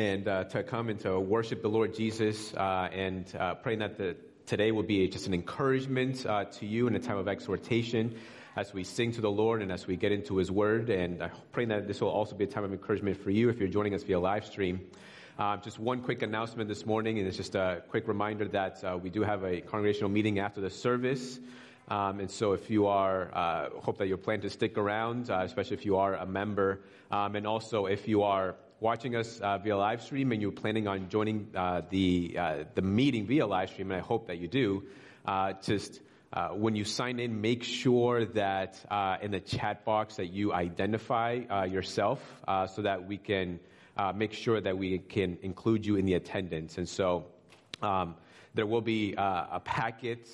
and uh, to come and to worship the Lord Jesus uh, and uh, praying that the, today will be just an encouragement uh, to you in a time of exhortation as we sing to the Lord and as we get into His Word. And I'm praying that this will also be a time of encouragement for you if you're joining us via live stream. Uh, just one quick announcement this morning, and it's just a quick reminder that uh, we do have a congregational meeting after the service. Um, and so if you are, uh, hope that you're planning to stick around, uh, especially if you are a member. Um, and also if you are watching us uh, via live stream and you're planning on joining uh, the, uh, the meeting via live stream, and I hope that you do, uh, just uh, when you sign in, make sure that uh, in the chat box that you identify yourself so that we can make sure that we can include you in the attendance. And so um, there will be a packet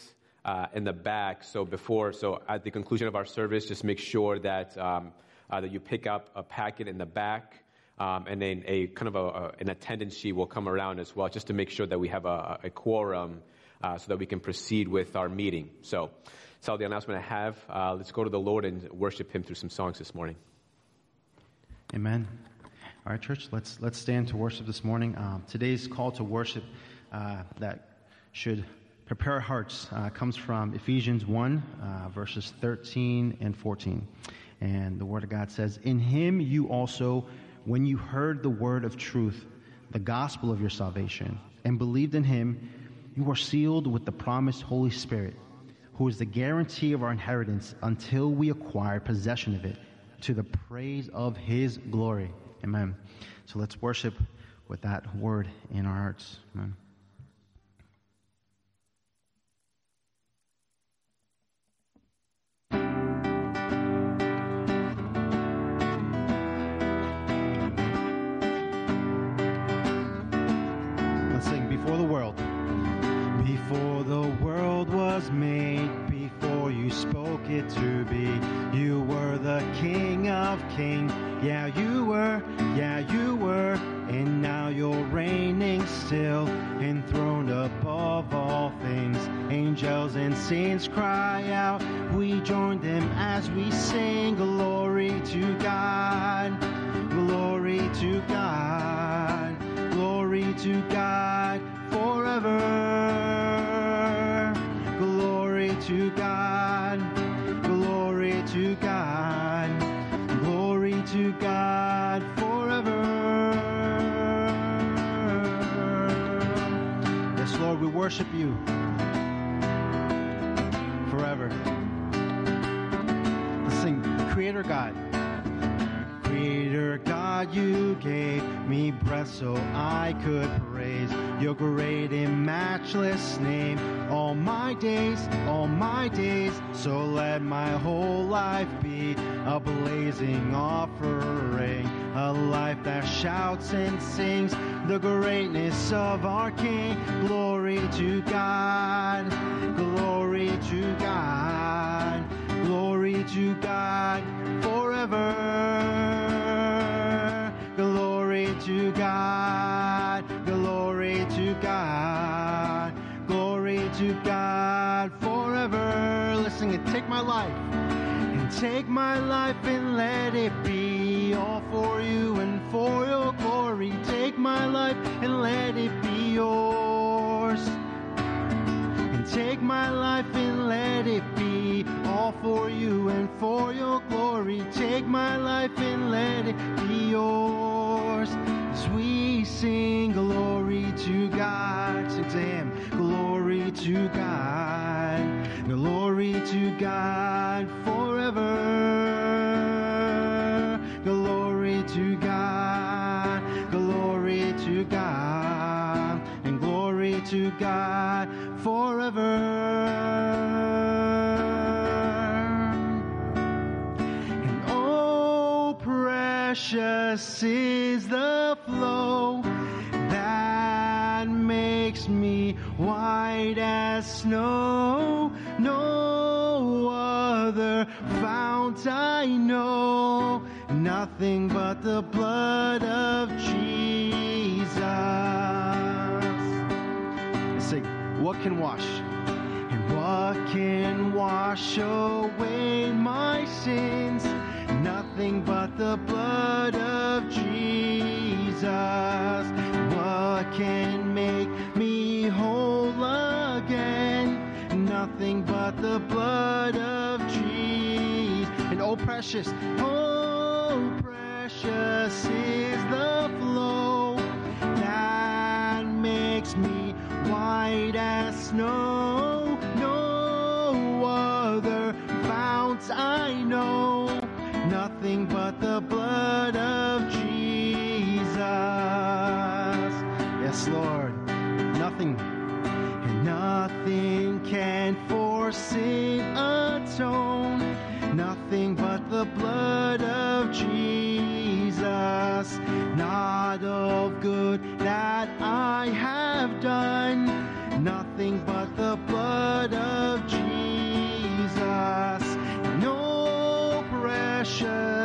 in the back. So before, so at the conclusion of our service, just make sure that um, that you pick up a packet in the back. Um, and then a kind of a, a, an attendance sheet will come around as well, just to make sure that we have a, a quorum uh, so that we can proceed with our meeting. So that's all the announcement I have. Uh, let's go to the Lord and worship Him through some songs this morning. Amen. All right, church, let's let's stand to worship this morning. Um, today's call to worship uh, that should prepare our hearts uh, comes from Ephesians 1, uh, verses 13 and 14. And the Word of God says, In Him you also when you heard the word of truth, the gospel of your salvation, and believed in him, you were sealed with the promised Holy Spirit, who is the guarantee of our inheritance until we acquire possession of it to the praise of his glory. Amen. So let's worship with that word in our hearts. Amen. Was made before you spoke it to be. You were the King of Kings. Yeah, you were. Yeah, you were. And now you're reigning still, enthroned above all things. Angels and saints cry out. We join them as we sing glory to God. Glory to God. Glory to God forever Glory to God, glory to God, glory to God forever. Yes, Lord, we worship you forever. Let's sing, Creator God. Creator God, you gave me breath so I could praise your great and matchless name all my days, all my days. So let my whole life be a blazing offering, a life that shouts and sings the greatness of our King. Glory to God, glory to God, glory to God forever to God, glory to God, glory to God forever. Listen and take my life, and take my life and let it be all for you and for your glory. Take my life and let it be yours. And take my life and let it be all for you and for your glory. Take my life and let it be yours we sing glory to God. To Him, glory to God, glory to God forever. Glory to God, glory to God, and glory to God forever. Oh, precious is the flow that makes me white as snow. No other fount I know, nothing but the blood of Jesus. Say, what can wash? And what can wash away my sins? nothing but the blood of Jesus cross. What can make me whole again? Nothing but the blood of Jesus. And oh, precious, oh, precious is the flow that makes me white as snow. No other founts I know, nothing but the blood of Yes, Lord, nothing and nothing can forsake atone. Nothing but the blood of Jesus, not of good that I have done. Nothing but the blood of Jesus, no precious.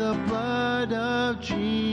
the blood of Jesus.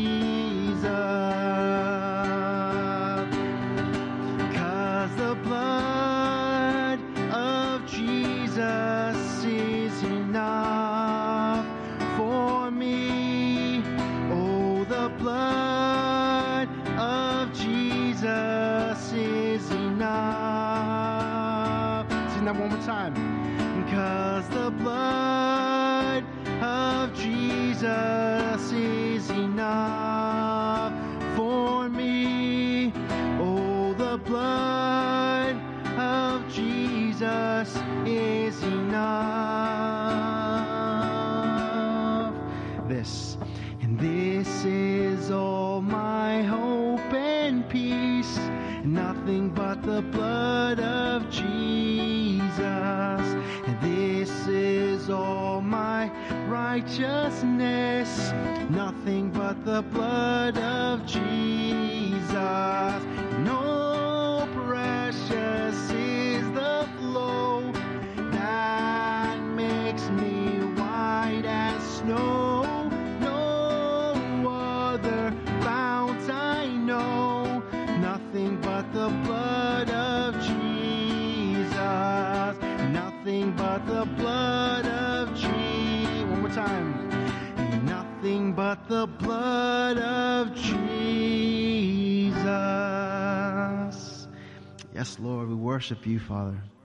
worship you, Father.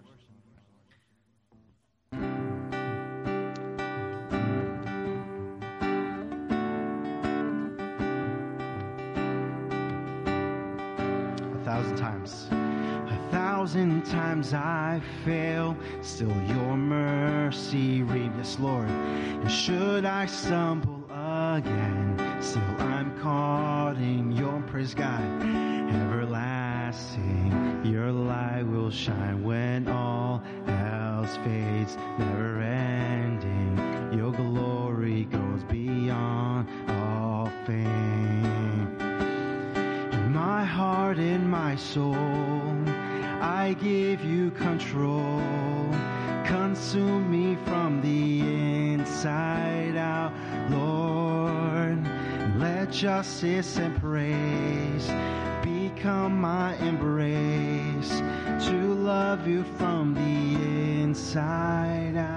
justice and praise become my embrace to love you from the inside out.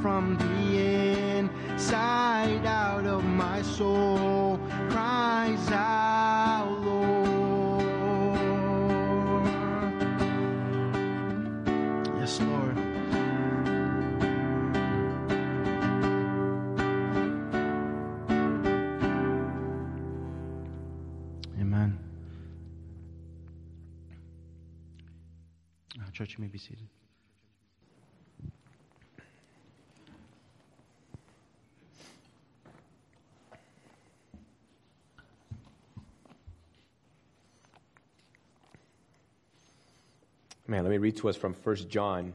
From the inside out of my soul. Cries out, Lord. Yes, Lord. Amen. Church, you may be seated. Me read to us from 1 John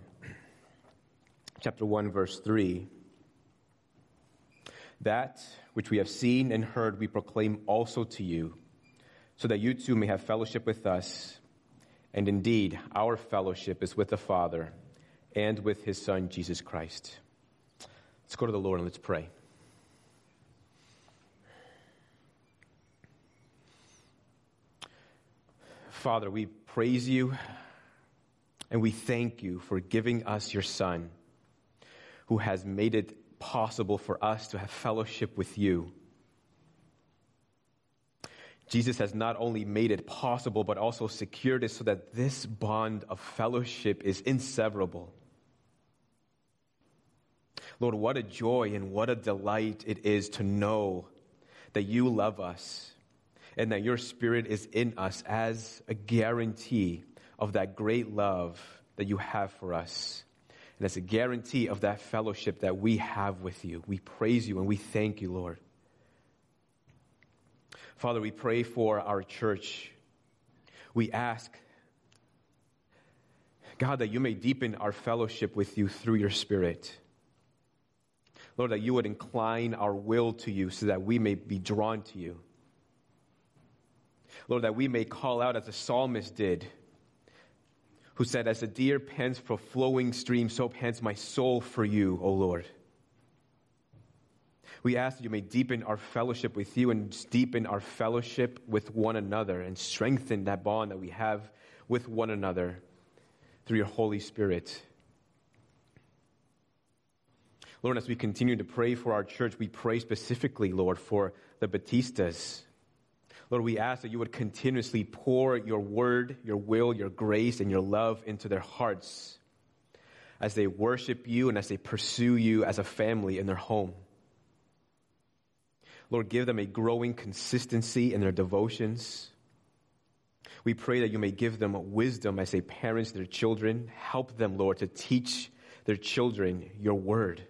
chapter 1 verse 3. That which we have seen and heard we proclaim also to you, so that you too may have fellowship with us. And indeed, our fellowship is with the Father and with his Son Jesus Christ. Let's go to the Lord and let's pray. Father, we praise you and we thank you for giving us your Son, who has made it possible for us to have fellowship with you. Jesus has not only made it possible, but also secured it so that this bond of fellowship is inseverable. Lord, what a joy and what a delight it is to know that you love us and that your Spirit is in us as a guarantee of that great love that you have for us. And as a guarantee of that fellowship that we have with you. We praise you and we thank you, Lord. Father, we pray for our church. We ask, God, that you may deepen our fellowship with you through your Spirit. Lord, that you would incline our will to you so that we may be drawn to you. Lord, that we may call out as the psalmist did, who said, As a deer pants for flowing streams, so pants my soul for you, O Lord. We ask that you may deepen our fellowship with you and deepen our fellowship with one another and strengthen that bond that we have with one another through your Holy Spirit. Lord, as we continue to pray for our church, we pray specifically, Lord, for the Batistas. Lord, we ask that you would continuously pour your word, your will, your grace, and your love into their hearts as they worship you and as they pursue you as a family in their home. Lord, give them a growing consistency in their devotions. We pray that you may give them wisdom as they parent their children. Help them, Lord, to teach their children your word.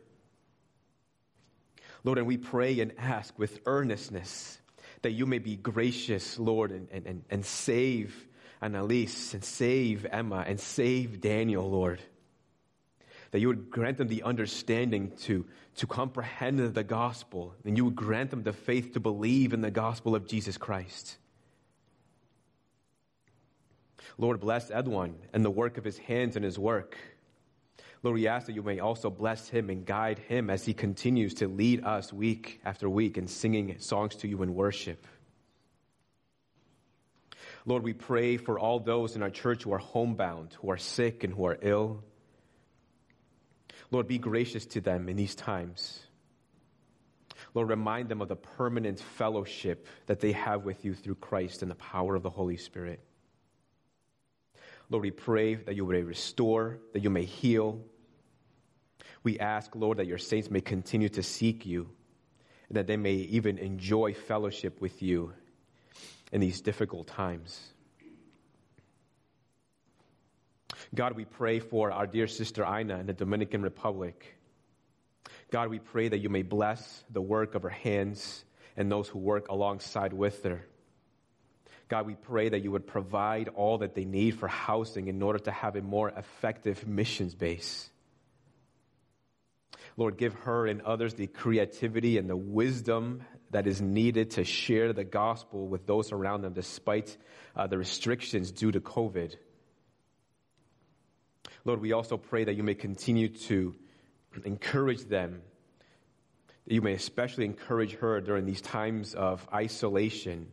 Lord, and we pray and ask with earnestness that you may be gracious, Lord, and, and, and save Annalise and save Emma and save Daniel, Lord. That you would grant them the understanding to, to comprehend the gospel, and you would grant them the faith to believe in the gospel of Jesus Christ. Lord, bless Edwin and the work of his hands and his work. Lord, we ask that you may also bless him and guide him as he continues to lead us week after week in singing songs to you in worship. Lord, we pray for all those in our church who are homebound, who are sick, and who are ill. Lord, be gracious to them in these times. Lord, remind them of the permanent fellowship that they have with you through Christ and the power of the Holy Spirit. Lord, we pray that you may restore, that you may heal. We ask, Lord, that your saints may continue to seek you, and that they may even enjoy fellowship with you in these difficult times. God, we pray for our dear sister Ina in the Dominican Republic. God, we pray that you may bless the work of her hands and those who work alongside with her. God, we pray that you would provide all that they need for housing in order to have a more effective missions base. Lord, give her and others the creativity and the wisdom that is needed to share the gospel with those around them despite uh, the restrictions due to COVID. Lord, we also pray that you may continue to encourage them. That you may especially encourage her during these times of isolation,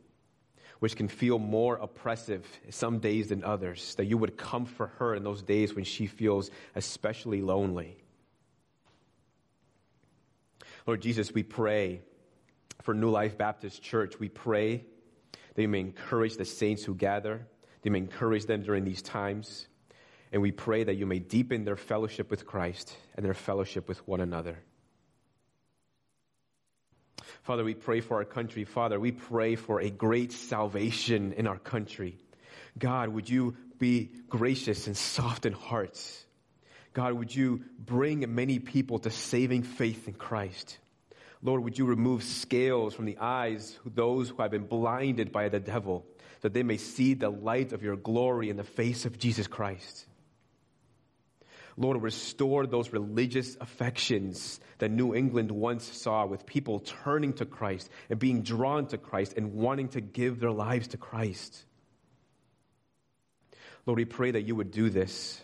which can feel more oppressive some days than others. That you would comfort her in those days when she feels especially lonely. Lord Jesus, we pray for New Life Baptist Church. We pray that you may encourage the saints who gather, that you may encourage them during these times. And we pray that you may deepen their fellowship with Christ and their fellowship with one another. Father, we pray for our country. Father, we pray for a great salvation in our country. God, would you be gracious and soft in hearts? God, would you bring many people to saving faith in Christ? Lord, would you remove scales from the eyes of those who have been blinded by the devil, that they may see the light of your glory in the face of Jesus Christ? Lord, restore those religious affections that New England once saw with people turning to Christ and being drawn to Christ and wanting to give their lives to Christ. Lord, we pray that you would do this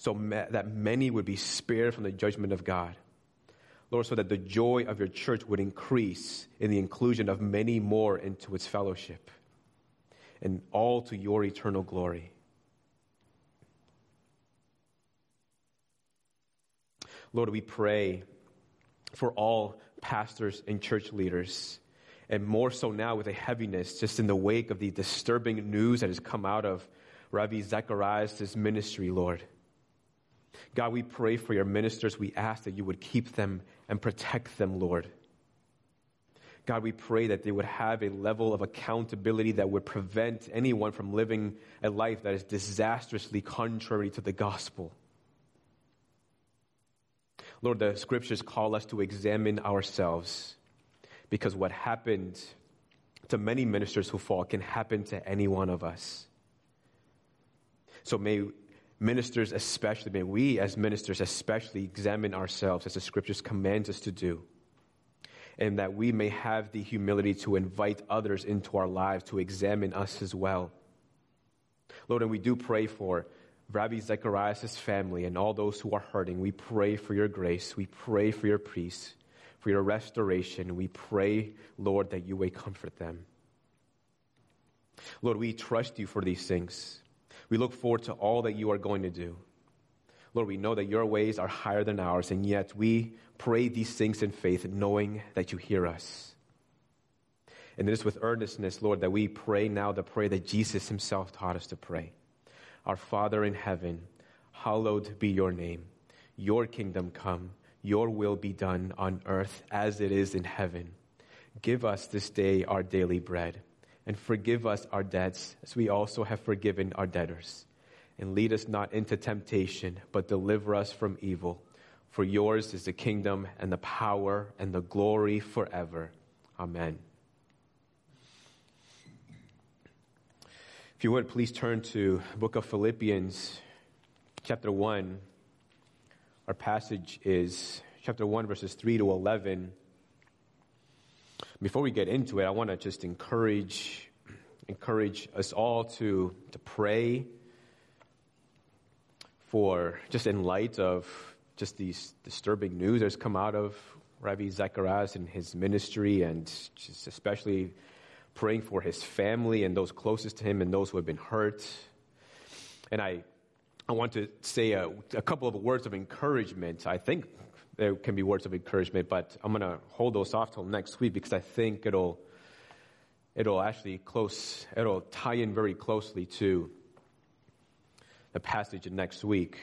so that many would be spared from the judgment of God. Lord, so that the joy of your church would increase in the inclusion of many more into its fellowship, and all to your eternal glory. Lord, we pray for all pastors and church leaders, and more so now with a heaviness just in the wake of the disturbing news that has come out of Ravi Zacharias' ministry, Lord. God, we pray for your ministers. We ask that you would keep them and protect them, Lord. God, we pray that they would have a level of accountability that would prevent anyone from living a life that is disastrously contrary to the gospel. Lord, the scriptures call us to examine ourselves because what happened to many ministers who fall can happen to any one of us. So may ministers, especially, may we as ministers especially examine ourselves as the scriptures command us to do. And that we may have the humility to invite others into our lives to examine us as well. Lord, and we do pray for Ravi Zacharias' family and all those who are hurting, we pray for your grace. We pray for your peace, for your restoration. We pray, Lord, that you may comfort them. Lord, we trust you for these things. We look forward to all that you are going to do. Lord, we know that your ways are higher than ours, and yet we pray these things in faith, knowing that you hear us. And it is with earnestness, Lord, that we pray now the prayer that Jesus himself taught us to pray. Our Father in heaven, hallowed be your name. Your kingdom come, your will be done on earth as it is in heaven. Give us this day our daily bread, and forgive us our debts as we also have forgiven our debtors. And lead us not into temptation, but deliver us from evil. For yours is the kingdom and the power and the glory forever. Amen. If you would, please turn to book of Philippians, chapter 1. Our passage is chapter 1, verses 3 to 11. Before we get into it, I want to just encourage, encourage us all to, to pray for, just in light of just these disturbing news that's come out of Ravi Zacharias and his ministry, and just especially praying for his family and those closest to him and those who have been hurt. And I, I want to say a, a couple of words of encouragement. I think there can be words of encouragement, but I'm going to hold those off till next week because I think it'll, it'll actually close, it'll tie in very closely to the passage of next week.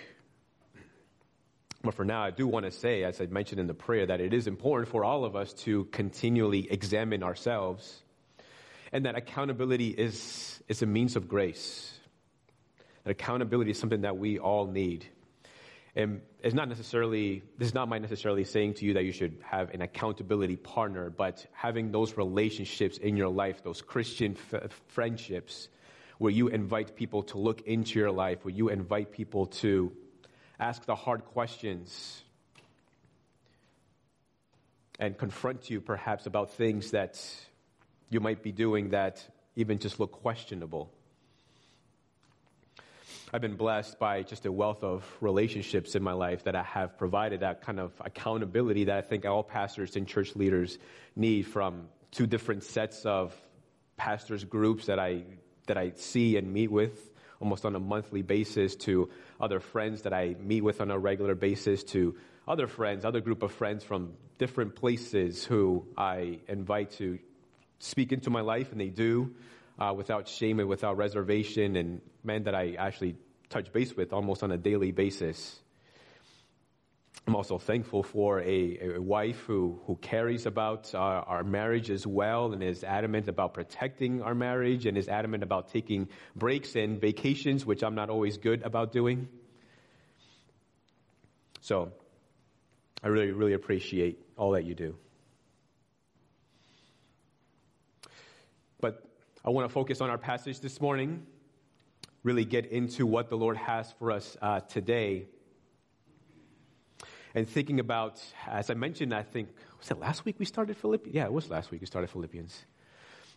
But for now, I do want to say, as I mentioned in the prayer, that it is important for all of us to continually examine ourselves and that accountability is, is a means of grace. That accountability is something that we all need. And it's not necessarily, this is not my necessarily saying to you that you should have an accountability partner, but having those relationships in your life, those Christian f- friendships, where you invite people to look into your life, where you invite people to ask the hard questions and confront you perhaps about things that you might be doing that even just look questionable. I've been blessed by just a wealth of relationships in my life that I have provided that kind of accountability that I think all pastors and church leaders need from two different sets of pastors groups that I that I see and meet with almost on a monthly basis to other friends that I meet with on a regular basis to other friends, other group of friends from different places who I invite to speak into my life and they do uh, without shame and without reservation, and men that I actually touch base with almost on a daily basis. I'm also thankful for a, a wife who, who cares about our, our, marriage as well and is adamant about protecting our marriage and is adamant about taking breaks and vacations, which I'm not always good about doing. So I really, really appreciate all that you do. But I want to focus on our passage this morning, really get into what the Lord has for us uh, today. And thinking about, as I mentioned, I think, was it last week we started Philippians? Yeah, it was last week we started Philippians.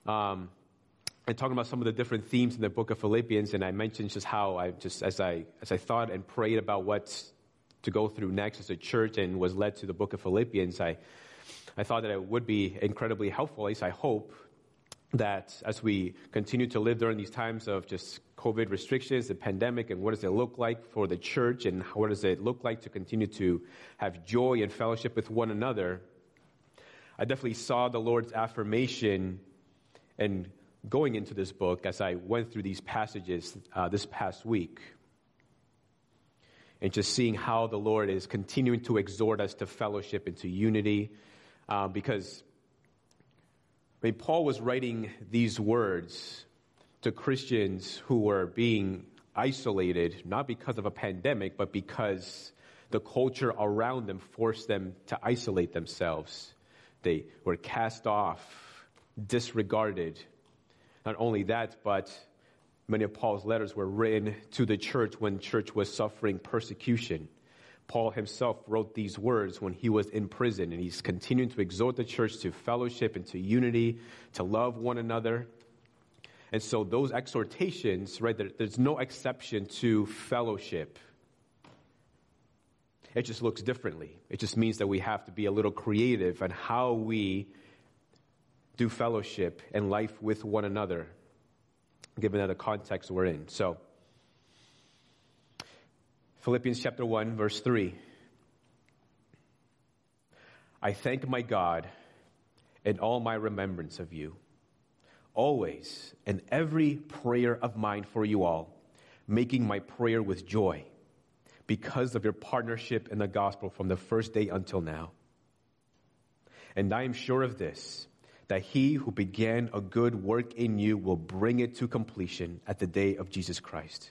Um, and talking about some of the different themes in the book of Philippians, and I mentioned just how I just, as I, as I thought and prayed about what to go through next as a church and was led to the book of Philippians, I, I thought that it would be incredibly helpful, at least I hope, that as we continue to live during these times of just COVID restrictions, the pandemic, and what does it look like for the church, and what does it look like to continue to have joy and fellowship with one another, I definitely saw the Lord's affirmation and going into this book as I went through these passages uh, this past week. And just seeing how the Lord is continuing to exhort us to fellowship and to unity, uh, because I mean, Paul was writing these words to Christians who were being isolated, not because of a pandemic, but because the culture around them forced them to isolate themselves. They were cast off, disregarded. Not only that, but many of Paul's letters were written to the church when church was suffering persecution. Paul himself wrote these words when he was in prison, and he's continuing to exhort the church to fellowship and to unity, to love one another. And so those exhortations, right, there, there's no exception to fellowship. It just looks differently. It just means that we have to be a little creative on how we do fellowship and life with one another, given that the context we're in. So, Philippians chapter 1, verse 3. I thank my God in all my remembrance of you, always in every prayer of mine for you all, making my prayer with joy because of your partnership in the gospel from the first day until now. And I am sure of this, that he who began a good work in you will bring it to completion at the day of Jesus Christ.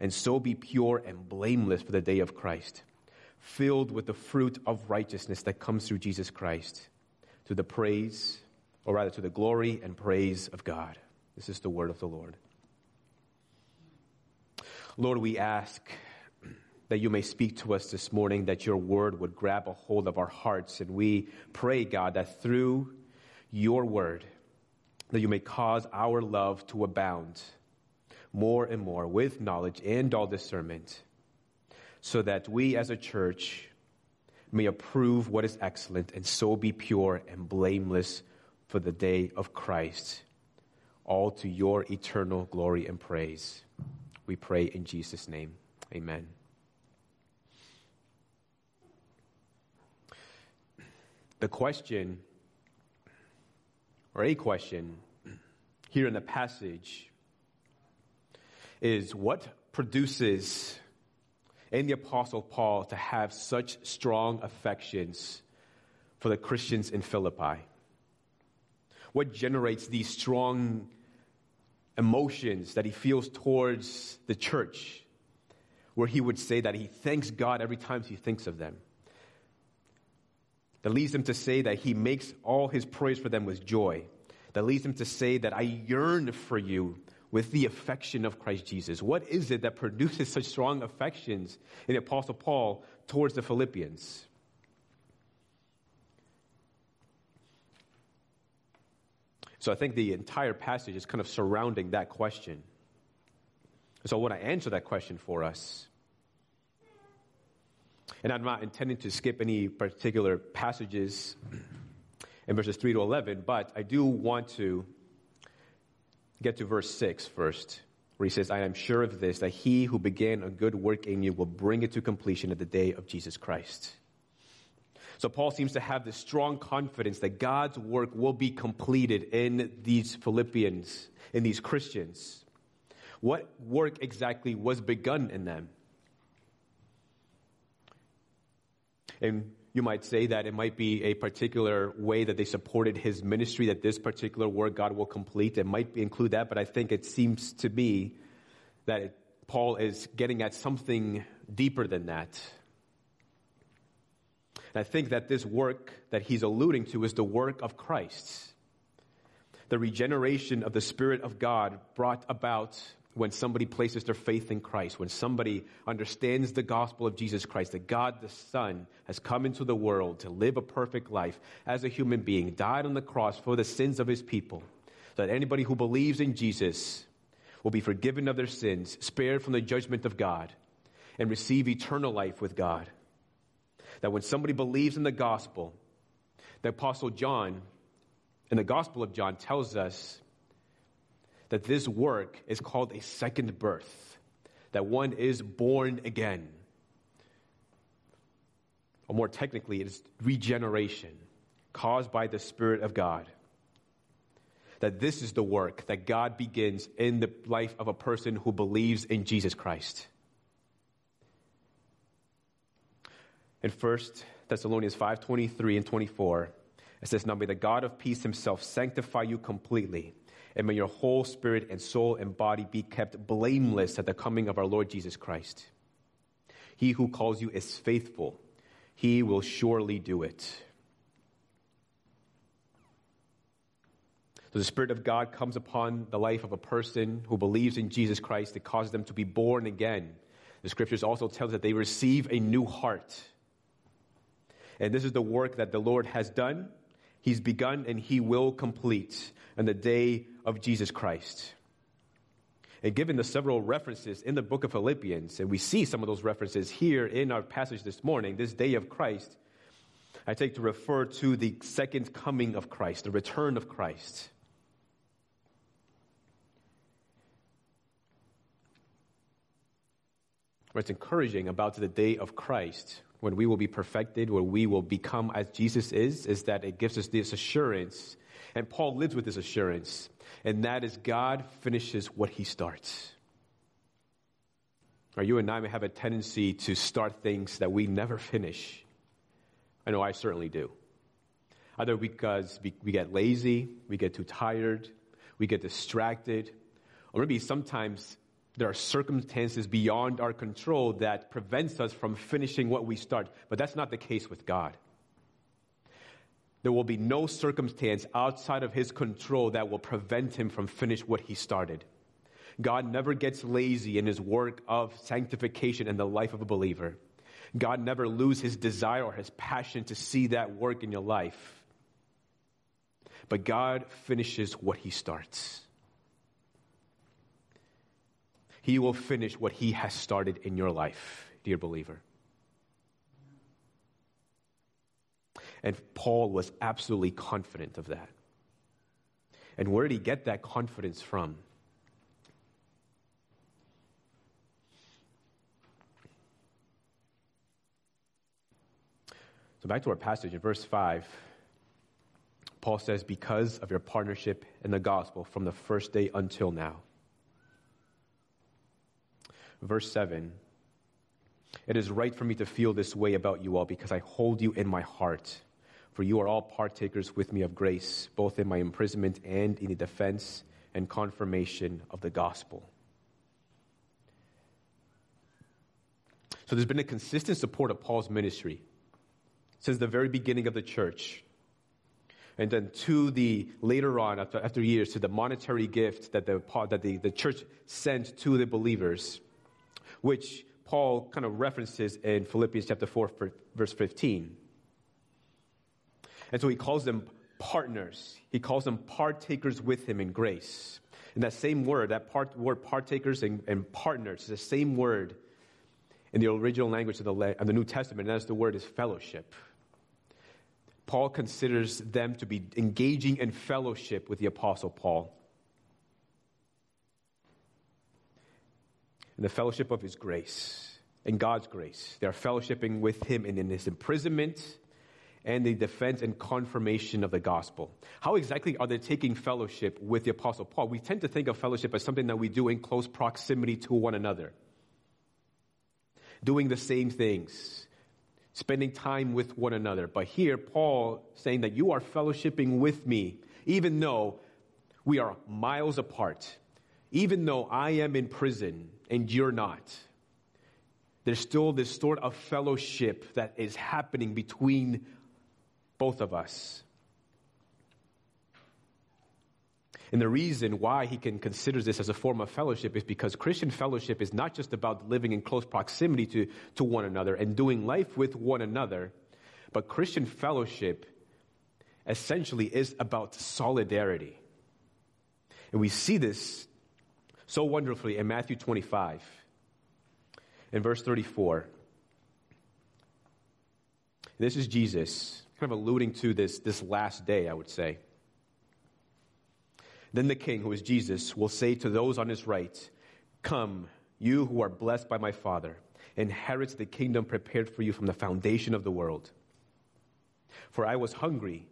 and so be pure and blameless for the day of Christ, filled with the fruit of righteousness that comes through Jesus Christ, to the praise, or rather to the glory and praise of God. This is the word of the Lord. Lord, we ask that you may speak to us this morning, that your word would grab a hold of our hearts. And we pray, God, that through your word, that you may cause our love to abound more and more with knowledge and all discernment, so that we as a church may approve what is excellent and so be pure and blameless for the day of Christ, all to your eternal glory and praise. We pray in Jesus' name. Amen. The question, or a question, here in the passage is what produces in the Apostle Paul to have such strong affections for the Christians in Philippi? What generates these strong emotions that he feels towards the church, where he would say that he thanks God every time he thinks of them? That leads him to say that he makes all his praise for them with joy. That leads him to say that I yearn for you with the affection of Christ Jesus. What is it that produces such strong affections in the Apostle Paul towards the Philippians? So I think the entire passage is kind of surrounding that question. So I want to answer that question for us. And I'm not intending to skip any particular passages in verses 3 to 11, but I do want to get to verse 6 first, where he says, I am sure of this, that he who began a good work in you will bring it to completion at the day of Jesus Christ. So Paul seems to have this strong confidence that God's work will be completed in these Philippians, in these Christians. What work exactly was begun in them? And you might say that it might be a particular way that they supported his ministry, that this particular work God will complete. It might include that, but I think it seems to me that it, Paul is getting at something deeper than that. And I think that this work that he's alluding to is the work of Christ. The regeneration of the Spirit of God brought about when somebody places their faith in Christ, when somebody understands the gospel of Jesus Christ, that God the Son has come into the world to live a perfect life as a human being, died on the cross for the sins of his people, so that anybody who believes in Jesus will be forgiven of their sins, spared from the judgment of God, and receive eternal life with God. That when somebody believes in the gospel, the Apostle John in the Gospel of John tells us that this work is called a second birth, that one is born again. Or more technically, it is regeneration caused by the Spirit of God. That this is the work that God begins in the life of a person who believes in Jesus Christ. in 1 Thessalonians 5 23 and 24. It says, Now may the God of peace himself sanctify you completely, and may your whole spirit and soul and body be kept blameless at the coming of our Lord Jesus Christ. He who calls you is faithful, he will surely do it. So the Spirit of God comes upon the life of a person who believes in Jesus Christ. It causes them to be born again. The scriptures also tell us that they receive a new heart. And this is the work that the Lord has done. He's begun and he will complete on the day of Jesus Christ. And given the several references in the book of Philippians, and we see some of those references here in our passage this morning, this day of Christ, I take to refer to the second coming of Christ, the return of Christ. What's encouraging about the day of Christ when we will be perfected, when we will become as Jesus is, is that it gives us this assurance. And Paul lives with this assurance, and that is God finishes what he starts. Or you and I may have a tendency to start things that we never finish. I know I certainly do. Either because we get lazy, we get too tired, we get distracted, or maybe sometimes there are circumstances beyond our control that prevents us from finishing what we start. But that's not the case with God. There will be no circumstance outside of his control that will prevent him from finish what he started. God never gets lazy in his work of sanctification in the life of a believer. God never loses his desire or his passion to see that work in your life. But God finishes what he starts. He will finish what He has started in your life, dear believer. And Paul was absolutely confident of that. And where did he get that confidence from? So back to our passage in verse 5. Paul says, Because of your partnership in the gospel from the first day until now. Verse 7 It is right for me to feel this way about you all because I hold you in my heart. For you are all partakers with me of grace, both in my imprisonment and in the defense and confirmation of the gospel. So there's been a consistent support of Paul's ministry since the very beginning of the church. And then to the later on, after, after years, to the monetary gift that the, that the, the church sent to the believers, which Paul kind of references in Philippians chapter 4, verse 15. And so he calls them partners. He calls them partakers with him in grace. And that same word, that part, word partakers and, and partners, is the same word in the original language of the, of the New Testament, and that's the word is fellowship. Paul considers them to be engaging in fellowship with the Apostle Paul. In the fellowship of his grace, in God's grace. They are fellowshipping with him in, in his imprisonment and the defense and confirmation of the gospel. How exactly are they taking fellowship with the Apostle Paul? We tend to think of fellowship as something that we do in close proximity to one another, doing the same things, spending time with one another. But here, Paul saying that you are fellowshipping with me, even though we are miles apart, even though I am in prison and you're not. There's still this sort of fellowship that is happening between both of us. And the reason why he can consider this as a form of fellowship is because Christian fellowship is not just about living in close proximity to, to one another and doing life with one another, but Christian fellowship essentially is about solidarity. And we see this so wonderfully in Matthew 25, in verse 34. This is Jesus, kind of alluding to this, this last day, I would say. Then the king, who is Jesus, will say to those on his right, Come, you who are blessed by my Father, inherit the kingdom prepared for you from the foundation of the world. For I was hungry,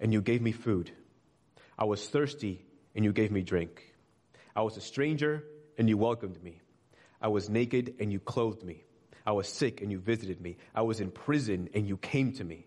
and you gave me food. I was thirsty, and you gave me drink. I was a stranger, and you welcomed me. I was naked, and you clothed me. I was sick, and you visited me. I was in prison, and you came to me.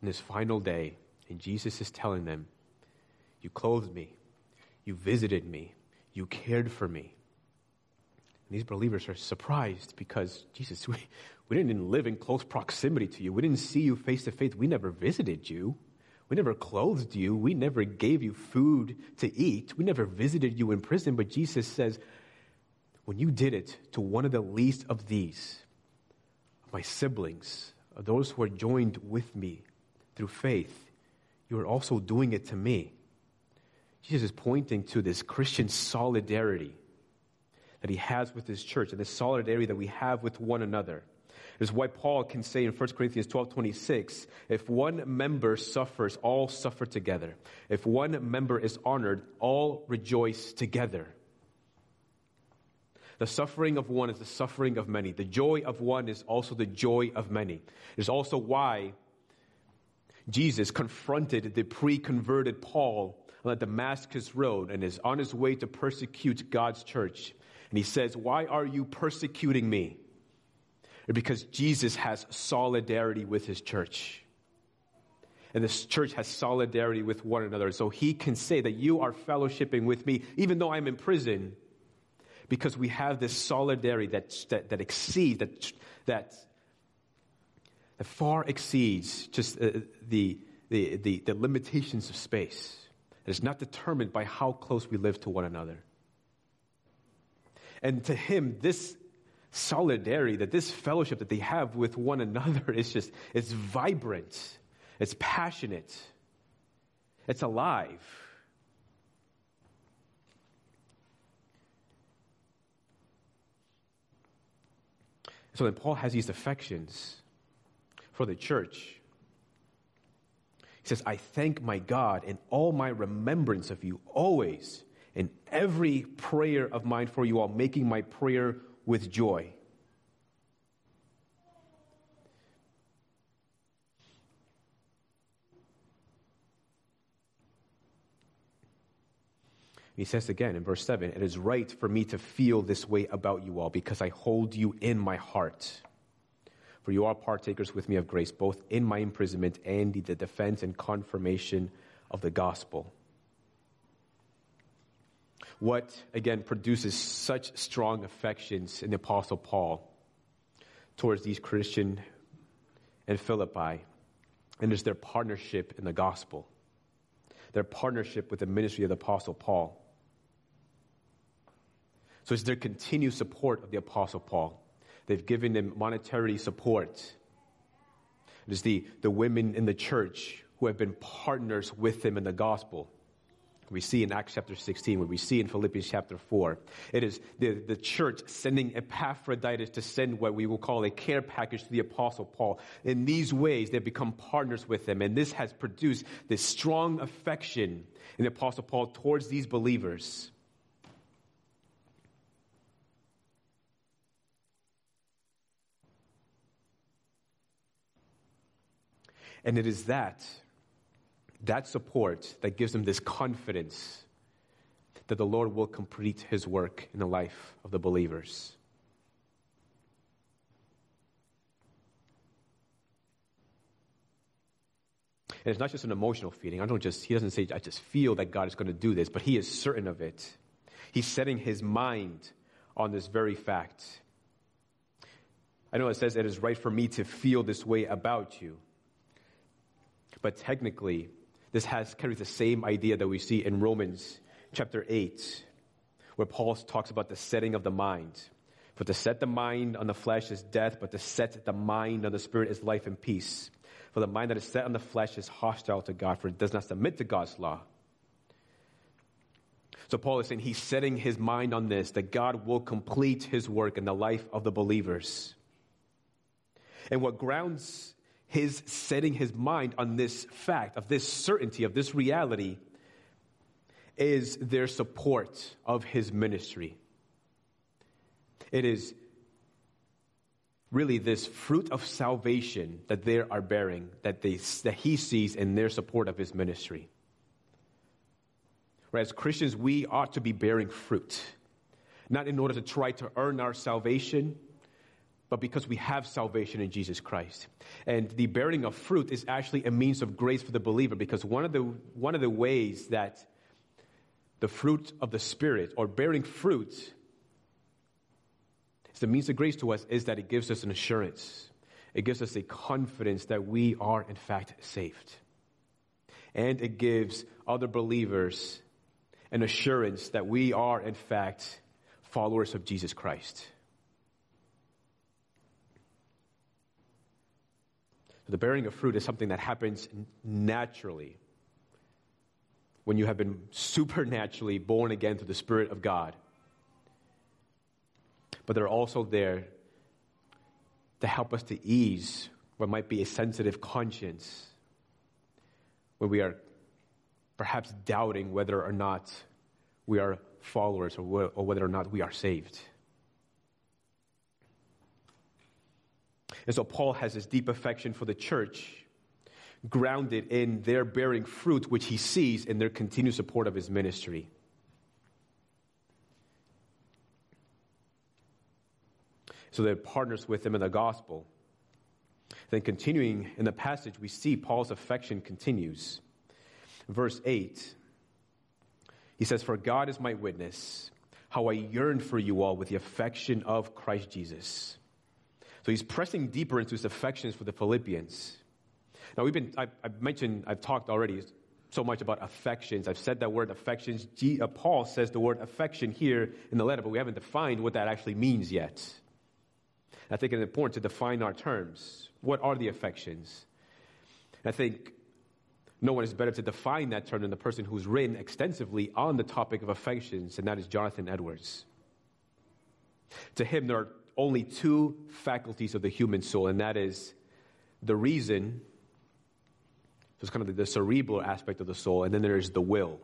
in this final day, and Jesus is telling them, you clothed me. You visited me. You cared for me. And these believers are surprised because, Jesus, we, we didn't even live in close proximity to you. We didn't see you face to face. We never visited you. We never clothed you. We never gave you food to eat. We never visited you in prison. But Jesus says, when you did it to one of the least of these, my siblings, those who are joined with me through faith, you are also doing it to me. Jesus is pointing to this Christian solidarity that he has with his church and this solidarity that we have with one another. Is why Paul can say in 1 Corinthians 12 26, if one member suffers, all suffer together. If one member is honored, all rejoice together. The suffering of one is the suffering of many. The joy of one is also the joy of many. It is also why Jesus confronted the pre converted Paul on the Damascus Road and is on his way to persecute God's church. And he says, Why are you persecuting me? Because Jesus has solidarity with his church. And this church has solidarity with one another. So he can say that you are fellowshipping with me, even though I'm in prison, because we have this solidarity that, that, that exceeds, that, that, that far exceeds just uh, the, the, the, the limitations of space It is not determined by how close we live to one another. And to him, this solidarity, that this fellowship that they have with one another is just, it's vibrant, it's passionate, it's alive. So then Paul has these affections for the church. He says, I thank my God in all my remembrance of you, always in every prayer of mine for you all, making my prayer with joy. He says again in verse 7 It is right for me to feel this way about you all because I hold you in my heart. For you are partakers with me of grace, both in my imprisonment and the defense and confirmation of the gospel. What, again, produces such strong affections in the Apostle Paul towards these Christian in Philippi, and is their partnership in the gospel, their partnership with the ministry of the Apostle Paul. So it's their continued support of the Apostle Paul. They've given them monetary support. It is the, the women in the church who have been partners with them in the gospel. We see in Acts chapter 16, where we see in Philippians chapter 4. It is the, the church sending Epaphroditus to send what we will call a care package to the Apostle Paul. In these ways, they've become partners with him, and this has produced this strong affection in the Apostle Paul towards these believers. And it is that, that support that gives them this confidence that the Lord will complete his work in the life of the believers. And it's not just an emotional feeling. I don't just, he doesn't say, I just feel that God is going to do this, but he is certain of it. He's setting his mind on this very fact. I know it says it is right for me to feel this way about you. But technically, this has carries the same idea that we see in Romans chapter 8, where Paul talks about the setting of the mind. For to set the mind on the flesh is death, but to set the mind on the spirit is life and peace. For the mind that is set on the flesh is hostile to God, for it does not submit to God's law. So Paul is saying he's setting his mind on this, that God will complete his work in the life of the believers. And what grounds his setting his mind on this fact, of this certainty, of this reality, is their support of his ministry. It is really this fruit of salvation that they are bearing, that, they, that he sees in their support of his ministry. Whereas Christians, we ought to be bearing fruit, not in order to try to earn our salvation but because we have salvation in Jesus Christ. And the bearing of fruit is actually a means of grace for the believer because one of the, one of the ways that the fruit of the Spirit or bearing fruit is the means of grace to us is that it gives us an assurance. It gives us a confidence that we are in fact saved. And it gives other believers an assurance that we are in fact followers of Jesus Christ. The bearing of fruit is something that happens naturally when you have been supernaturally born again through the Spirit of God. But they're also there to help us to ease what might be a sensitive conscience when we are perhaps doubting whether or not we are followers or whether or not we are saved. And so Paul has this deep affection for the church, grounded in their bearing fruit, which he sees in their continued support of his ministry. So they're partners with him in the gospel. Then, continuing in the passage, we see Paul's affection continues. Verse 8, he says, For God is my witness, how I yearn for you all with the affection of Christ Jesus. So he's pressing deeper into his affections for the Philippians. Now, we've been, I've, I've mentioned, I've talked already so much about affections. I've said that word affections. G, uh, Paul says the word affection here in the letter, but we haven't defined what that actually means yet. I think it's important to define our terms. What are the affections? I think no one is better to define that term than the person who's written extensively on the topic of affections, and that is Jonathan Edwards. To him, there are only two faculties of the human soul, and that is the reason, so it's kind of the cerebral aspect of the soul, and then there's the will.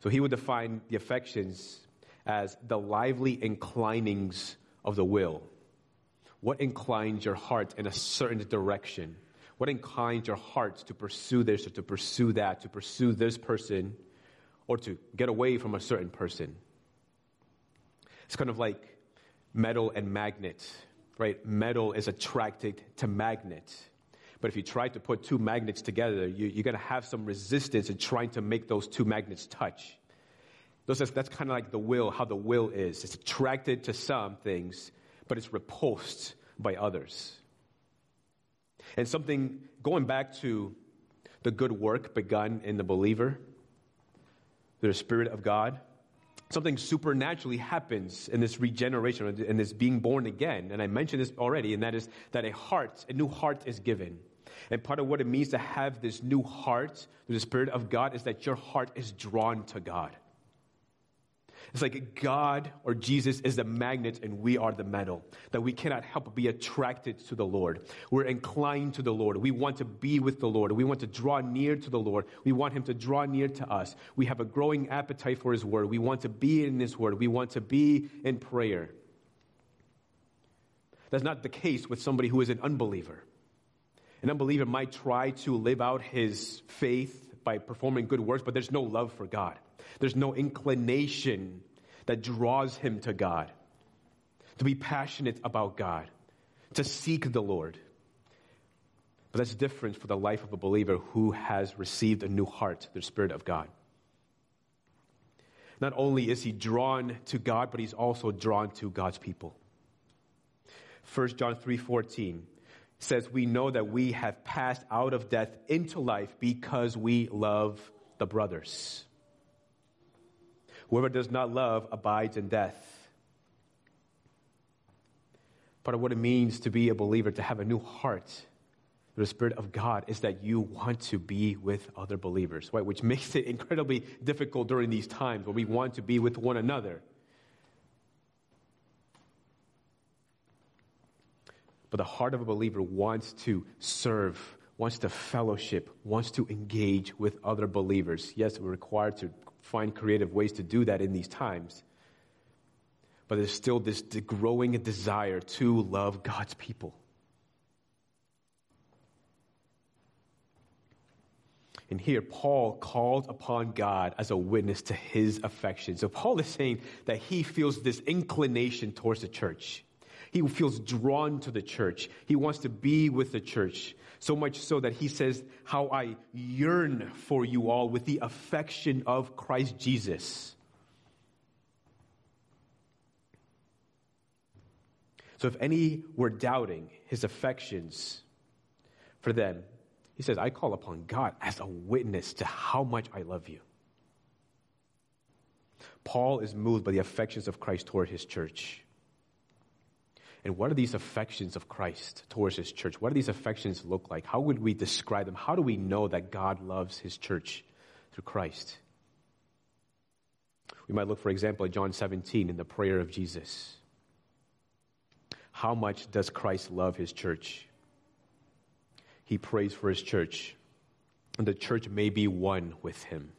So he would define the affections as the lively inclinings of the will. What inclines your heart in a certain direction? What inclines your heart to pursue this or to pursue that, to pursue this person, or to get away from a certain person? It's kind of like metal and magnet, right? Metal is attracted to magnet. But if you try to put two magnets together, you, are going to have some resistance in trying to make those two magnets touch. Those, that's, that's kind of like the will, how the will is. It's attracted to some things, but it's repulsed by others. And something, going back to the good work begun in the believer, the Spirit of God, something supernaturally happens in this regeneration and this being born again. And I mentioned this already, and that is that a heart, a new heart is given. And part of what it means to have this new heart, through the Spirit of God, is that your heart is drawn to God. It's like God or Jesus is the magnet and we are the metal, that we cannot help but be attracted to the Lord. We're inclined to the Lord. We want to be with the Lord. We want to draw near to the Lord. We want Him to draw near to us. We have a growing appetite for His Word. We want to be in His Word. We want to be in prayer. That's not the case with somebody who is an unbeliever. An unbeliever might try to live out his faith by performing good works, but there's no love for God. There's no inclination that draws him to God, to be passionate about God, to seek the Lord. But that's different for the life of a believer who has received a new heart, the Spirit of God. Not only is he drawn to God, but he's also drawn to God's people. 1 John 3:14 says we know that we have passed out of death into life because we love the brothers. Whoever does not love abides in death. Part of what it means to be a believer, to have a new heart, the Spirit of God, is that you want to be with other believers, right? Which makes it incredibly difficult during these times when we want to be with one another. But the heart of a believer wants to serve, wants to fellowship, wants to engage with other believers. Yes, we're required to find creative ways to do that in these times. But there's still this growing desire to love God's people. And here, Paul called upon God as a witness to his affection. So, Paul is saying that he feels this inclination towards the church. He feels drawn to the church. He wants to be with the church. So much so that he says, How I yearn for you all with the affection of Christ Jesus. So if any were doubting his affections for them, he says, I call upon God as a witness to how much I love you. Paul is moved by the affections of Christ toward his church. And what are these affections of Christ towards his church? What do these affections look like? How would we describe them? How do we know that God loves his church through Christ? We might look, for example, at John 17 in the prayer of Jesus. How much does Christ love his church? He prays for his church, and the church may be one with him.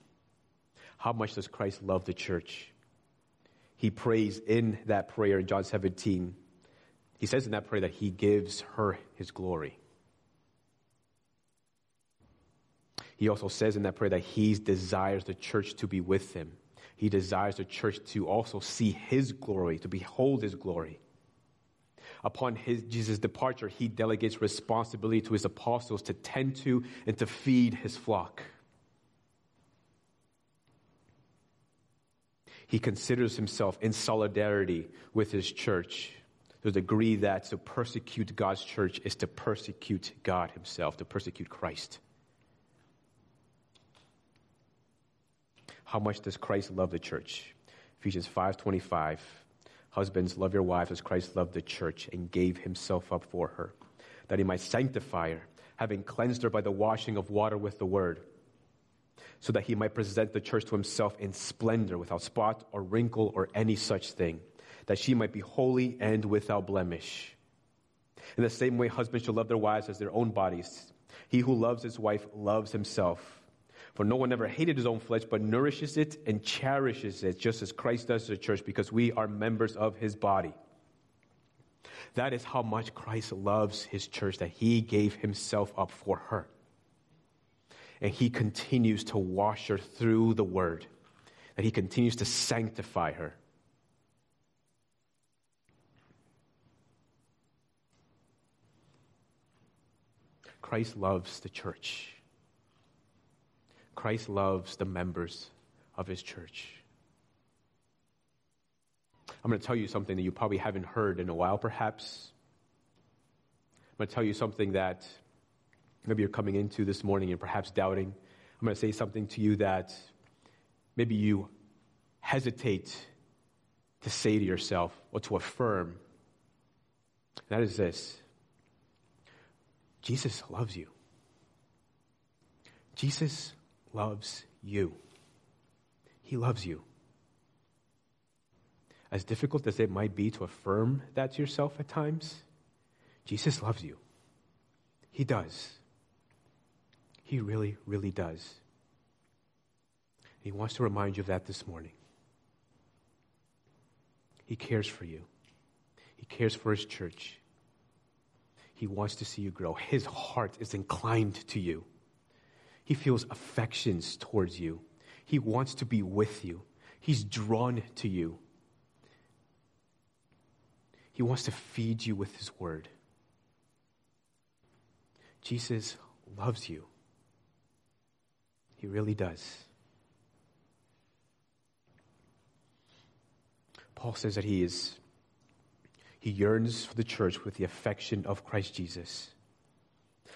How much does Christ love the church? He prays in that prayer in John 17 he says in that prayer that he gives her his glory. He also says in that prayer that he desires the church to be with him. He desires the church to also see his glory, to behold his glory. Upon his, Jesus' departure, he delegates responsibility to his apostles to tend to and to feed his flock. He considers himself in solidarity with his church the degree that to persecute God's church is to persecute God Himself, to persecute Christ. How much does Christ love the church? Ephesians 5:25 Husbands love your wives as Christ loved the church and gave himself up for her that he might sanctify her having cleansed her by the washing of water with the word so that he might present the church to himself in splendor without spot or wrinkle or any such thing that she might be holy and without blemish. In the same way, husbands should love their wives as their own bodies. He who loves his wife loves himself. For no one ever hated his own flesh, but nourishes it and cherishes it, just as Christ does the church, because we are members of his body. That is how much Christ loves his church, that he gave himself up for her. And he continues to wash her through the word, that he continues to sanctify her. Christ loves the church. Christ loves the members of his church. I'm going to tell you something that you probably haven't heard in a while, perhaps. I'm going to tell you something that maybe you're coming into this morning and perhaps doubting. I'm going to say something to you that maybe you hesitate to say to yourself or to affirm. That is this Jesus loves you. Jesus loves you. He loves you. As difficult as it might be to affirm that to yourself at times, Jesus loves you. He does. He really, really does. He wants to remind you of that this morning. He cares for you. He cares for his church. He wants to see you grow. His heart is inclined to you. He feels affections towards you. He wants to be with you. He's drawn to you. He wants to feed you with His word. Jesus loves you. He really does. Paul says that he is he yearns for the church with the affection of Christ Jesus.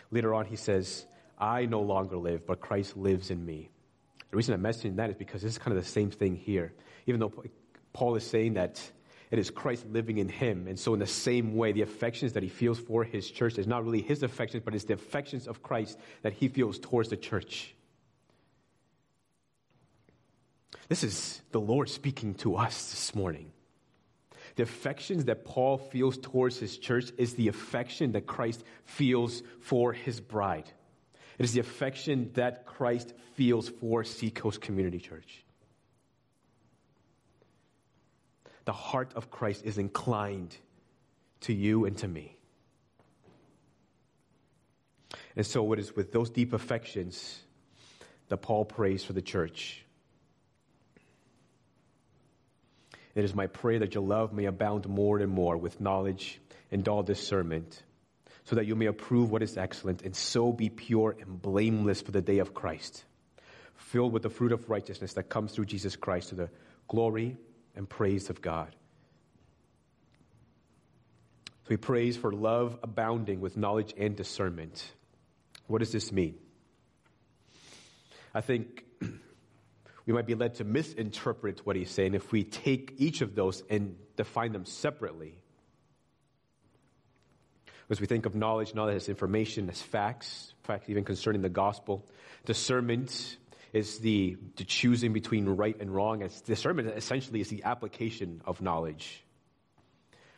Later on he says, I no longer live, but Christ lives in me. The reason I'm mentioning that is because this is kind of the same thing here. Even though Paul is saying that it is Christ living in him. And so, in the same way, the affections that he feels for his church is not really his affections, but it's the affections of Christ that he feels towards the church. This is the Lord speaking to us this morning. The affections that Paul feels towards his church is the affection that Christ feels for his bride. It is the affection that Christ feels for Seacoast Community Church. The heart of Christ is inclined to you and to me. And so it is with those deep affections that Paul prays for the church. It is my prayer that your love may abound more and more with knowledge and all discernment so that you may approve what is excellent and so be pure and blameless for the day of Christ, filled with the fruit of righteousness that comes through Jesus Christ to the glory and praise of God. So he prays for love abounding with knowledge and discernment. What does this mean? I think we might be led to misinterpret what he's saying if we take each of those and define them separately. As we think of knowledge, knowledge as information, as facts, facts even concerning the gospel. Discernment is the, the choosing between right and wrong. As discernment essentially is the application of knowledge.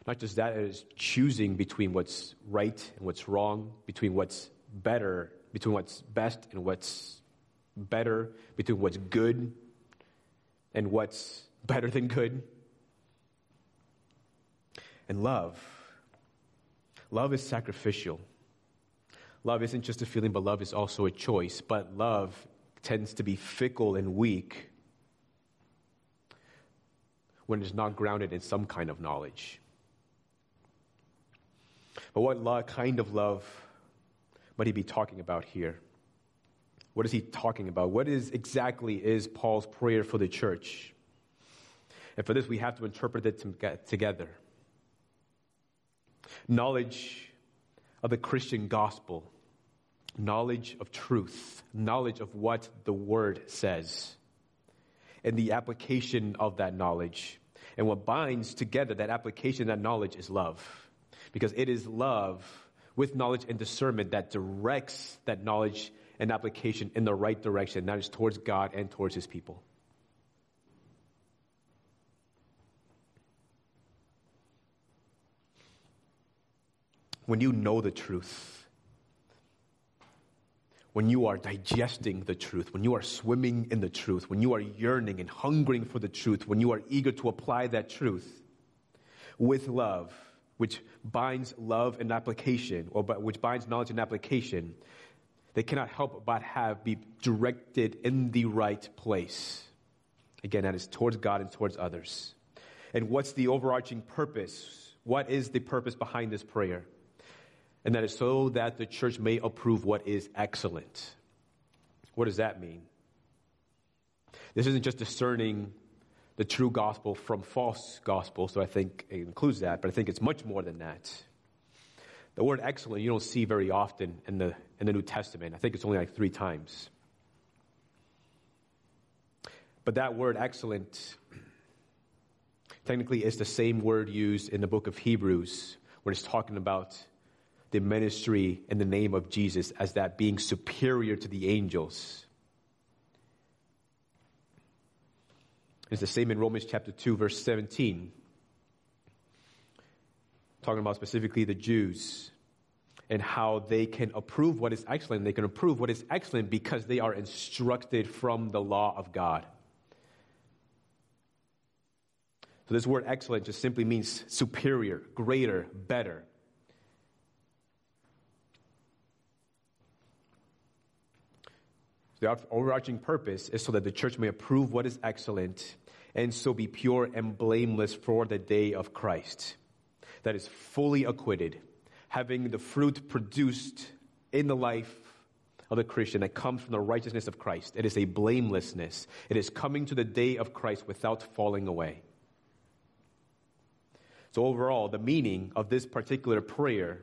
Not just that, it is choosing between what's right and what's wrong, between what's better, between what's best and what's better, between what's good and what's better than good. And love Love is sacrificial. Love isn't just a feeling, but love is also a choice. But love tends to be fickle and weak when it's not grounded in some kind of knowledge. But what kind of love might he be talking about here? What is he talking about? What is exactly is Paul's prayer for the church? And for this, we have to interpret it together knowledge of the Christian gospel, knowledge of truth, knowledge of what the word says. and the application of that knowledge. And what binds together that application, that knowledge, is love. Because it is love with knowledge and discernment that directs that knowledge and application in the right direction, that is towards God and towards His people. When you know the truth, when you are digesting the truth, when you are swimming in the truth, when you are yearning and hungering for the truth, when you are eager to apply that truth with love, which binds love and application, or which binds knowledge and application, they cannot help but have be directed in the right place. Again, that is towards God and towards others. And what's the overarching purpose? What is the purpose behind this prayer? And that is so that the church may approve what is excellent. What does that mean? This isn't just discerning the true gospel from false gospel, so I think it includes that, but I think it's much more than that. The word excellent you don't see very often in the, in the New Testament. I think it's only like three times. But that word excellent technically is the same word used in the book of Hebrews, where it's talking about the ministry in the name of Jesus as that being superior to the angels. It's the same in Romans chapter 2, verse 17. Talking about specifically the Jews and how they can approve what is excellent. They can approve what is excellent because they are instructed from the law of God. So, this word excellent just simply means superior, greater, better. The overarching purpose is so that the church may approve what is excellent and so be pure and blameless for the day of Christ. That is fully acquitted, having the fruit produced in the life of the Christian that comes from the righteousness of Christ. It is a blamelessness. It is coming to the day of Christ without falling away. So, overall, the meaning of this particular prayer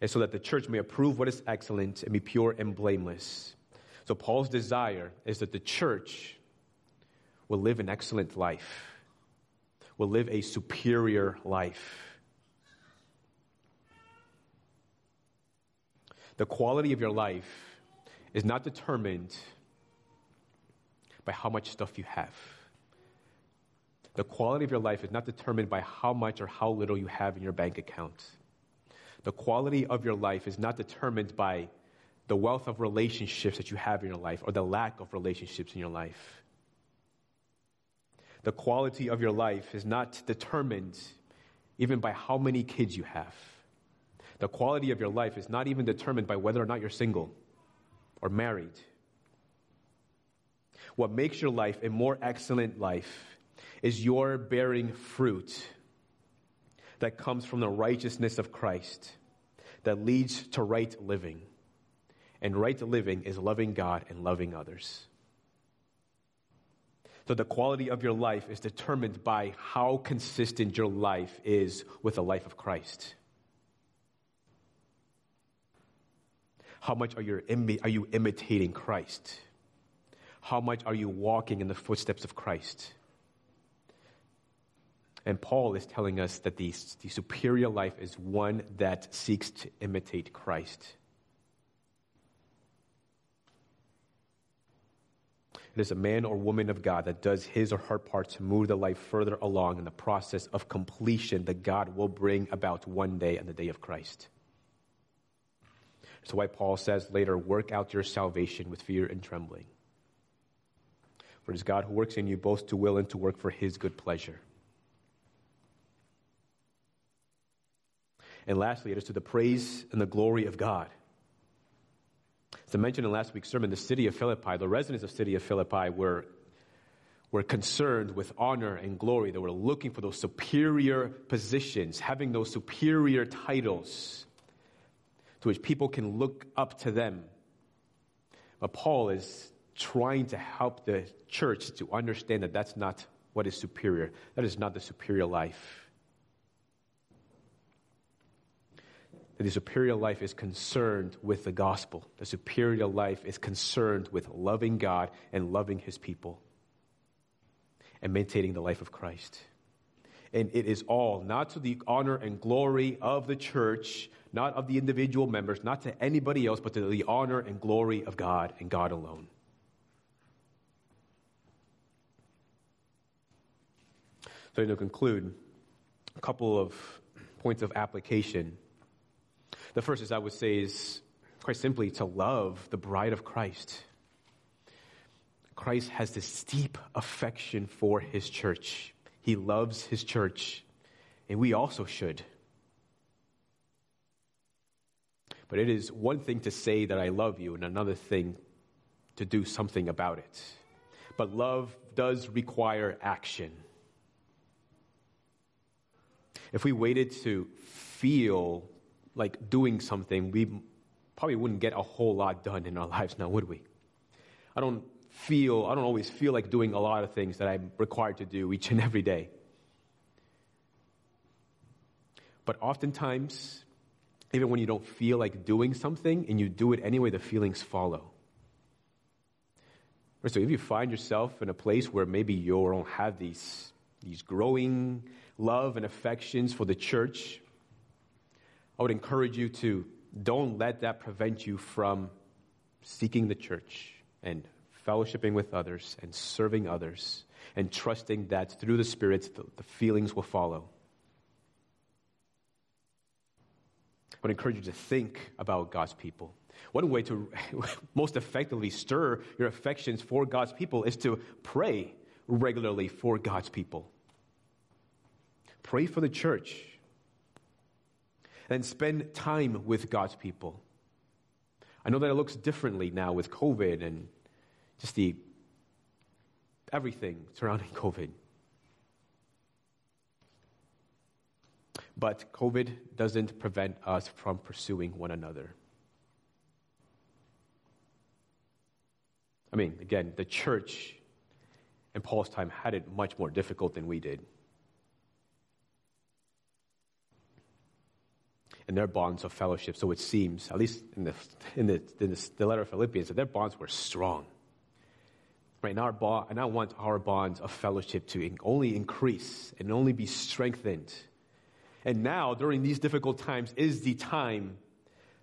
is so that the church may approve what is excellent and be pure and blameless. So, Paul's desire is that the church will live an excellent life, will live a superior life. The quality of your life is not determined by how much stuff you have. The quality of your life is not determined by how much or how little you have in your bank account. The quality of your life is not determined by the wealth of relationships that you have in your life or the lack of relationships in your life. The quality of your life is not determined even by how many kids you have. The quality of your life is not even determined by whether or not you're single or married. What makes your life a more excellent life is your bearing fruit that comes from the righteousness of Christ that leads to right living. And right living is loving God and loving others. So the quality of your life is determined by how consistent your life is with the life of Christ. How much are you, are you imitating Christ? How much are you walking in the footsteps of Christ? And Paul is telling us that the, the superior life is one that seeks to imitate Christ. It is a man or woman of God that does his or her part to move the life further along in the process of completion that God will bring about one day on the day of Christ. That's why Paul says later, work out your salvation with fear and trembling. For it is God who works in you both to will and to work for his good pleasure. And lastly, it is to the praise and the glory of God. As I mentioned in last week's sermon, the city of Philippi, the residents of city of Philippi were, were concerned with honor and glory. They were looking for those superior positions, having those superior titles to which people can look up to them. But Paul is trying to help the church to understand that that's not what is superior. That is not the superior life. That the superior life is concerned with the gospel. The superior life is concerned with loving God and loving his people and maintaining the life of Christ. And it is all not to the honor and glory of the church, not of the individual members, not to anybody else, but to the honor and glory of God and God alone. So, to conclude, a couple of points of application. The first is, I would say, is quite simply to love the bride of Christ. Christ has this deep affection for his church. He loves his church, and we also should. But it is one thing to say that I love you, and another thing to do something about it. But love does require action if we waited to feel like doing something, we probably wouldn't get a whole lot done in our lives now, would we? I don't feel, I don't always feel like doing a lot of things that I'm required to do each and every day. But oftentimes, even when you don't feel like doing something and you do it anyway, the feelings follow. So if you find yourself in a place where maybe you don't have these, these growing love and affections for the church, I would encourage you to don't let that prevent you from seeking the church and fellowshipping with others and serving others and trusting that through the Spirit the, the feelings will follow. I would encourage you to think about God's people. One way to most effectively stir your affections for God's people is to pray regularly for God's people. Pray for the church. And spend time with God's people. I know that it looks differently now with COVID and just the everything surrounding COVID. But COVID doesn't prevent us from pursuing one another. I mean, again, the church in Paul's time had it much more difficult than we did. And their bonds of fellowship. So it seems, at least in the, in the, in the, letter of Philippians, that their bonds were strong. Right now, our bond, and I want our bonds of fellowship to only increase and only be strengthened. And now, during these difficult times, is the time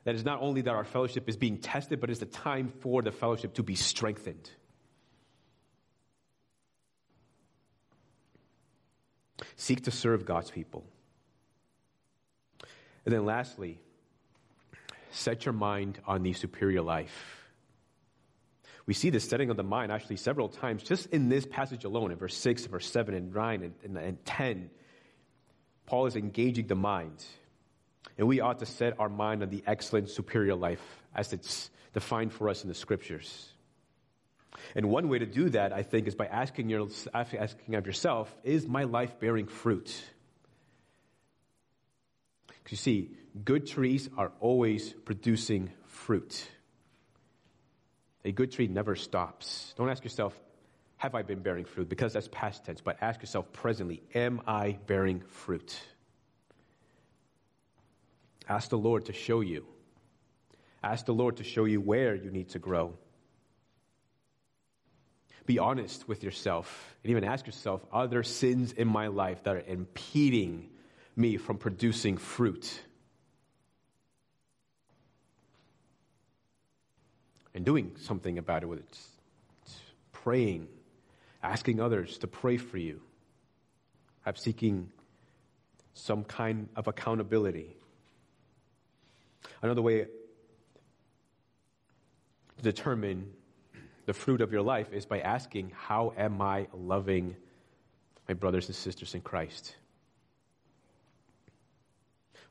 that is not only that our fellowship is being tested, but it's the time for the fellowship to be strengthened. Seek to serve God's people. And then lastly, set your mind on the superior life. We see the setting of the mind actually several times just in this passage alone, in verse 6, verse 7, and 9, and, and, and 10. Paul is engaging the mind. And we ought to set our mind on the excellent superior life as it's defined for us in the scriptures. And one way to do that, I think, is by asking, your, asking of yourself, is my life bearing fruit? Because you see, good trees are always producing fruit. A good tree never stops. Don't ask yourself, have I been bearing fruit? Because that's past tense. But ask yourself presently, am I bearing fruit? Ask the Lord to show you. Ask the Lord to show you where you need to grow. Be honest with yourself and even ask yourself, are there sins in my life that are impeding me from producing fruit. And doing something about it with it. Praying, asking others to pray for you. I'm seeking some kind of accountability. Another way to determine the fruit of your life is by asking, How am I loving my brothers and sisters in Christ?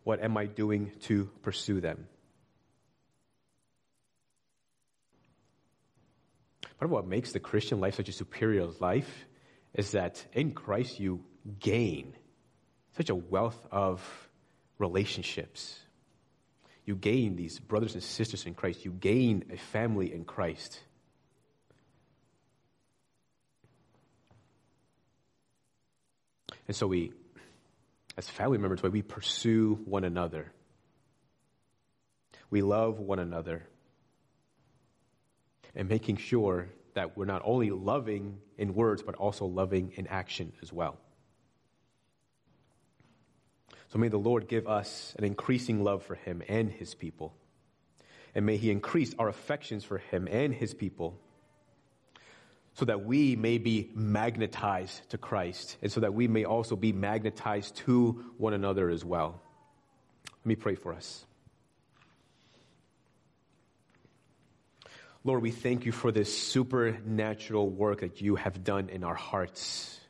What am I doing to pursue them? Part of what makes the Christian life such a superior life is that in Christ you gain such a wealth of relationships. You gain these brothers and sisters in Christ. You gain a family in Christ. And so we as family members, we pursue one another. we love one another and making sure that we're not only loving in words, but also loving in action as well. So may the Lord give us an increasing love for him and his people. And may he increase our affections for him and his people so that we may be magnetized to Christ and so that we may also be magnetized to one another as well. Let me pray for us. Lord, we thank you for this supernatural work that you have done in our hearts.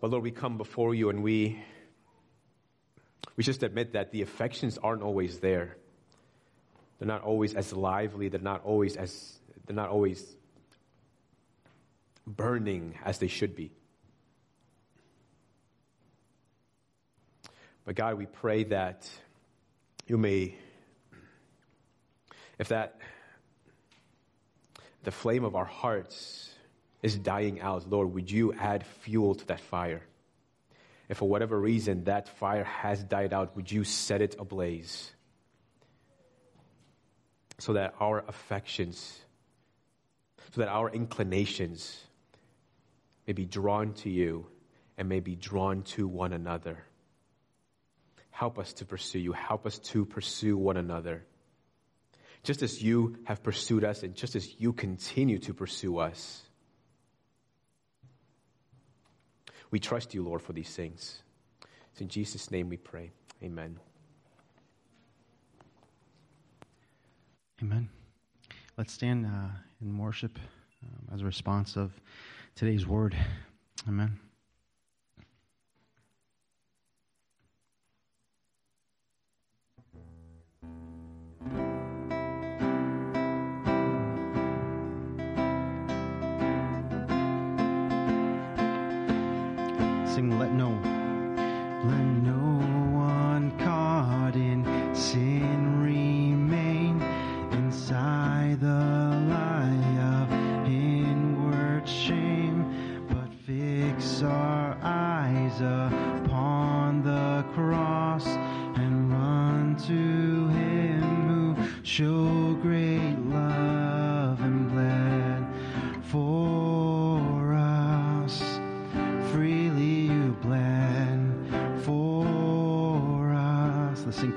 But Lord, we come before you and we we just admit that the affections aren't always there. They're not always as lively, they're not always as they're not always burning as they should be. But God, we pray that you may if that the flame of our hearts is dying out, Lord, would you add fuel to that fire? If for whatever reason that fire has died out, would you set it ablaze? So that our affections, so that our inclinations may be drawn to you and may be drawn to one another. Help us to pursue you. Help us to pursue one another. Just as you have pursued us and just as you continue to pursue us. We trust you, Lord, for these things. It's in Jesus' name we pray. Amen. Amen. Let's stand uh, in worship um, as a response of today's word. Amen. Sing, let no,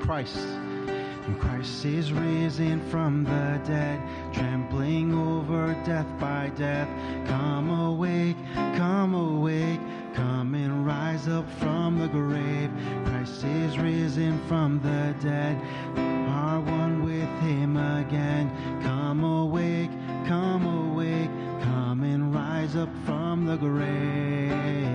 Christ. And Christ is risen from the dead, trampling over death by death. Come awake, come awake, come and rise up from the grave. Christ is risen from the dead, are one with him again. Come awake, come awake, come and rise up from the grave.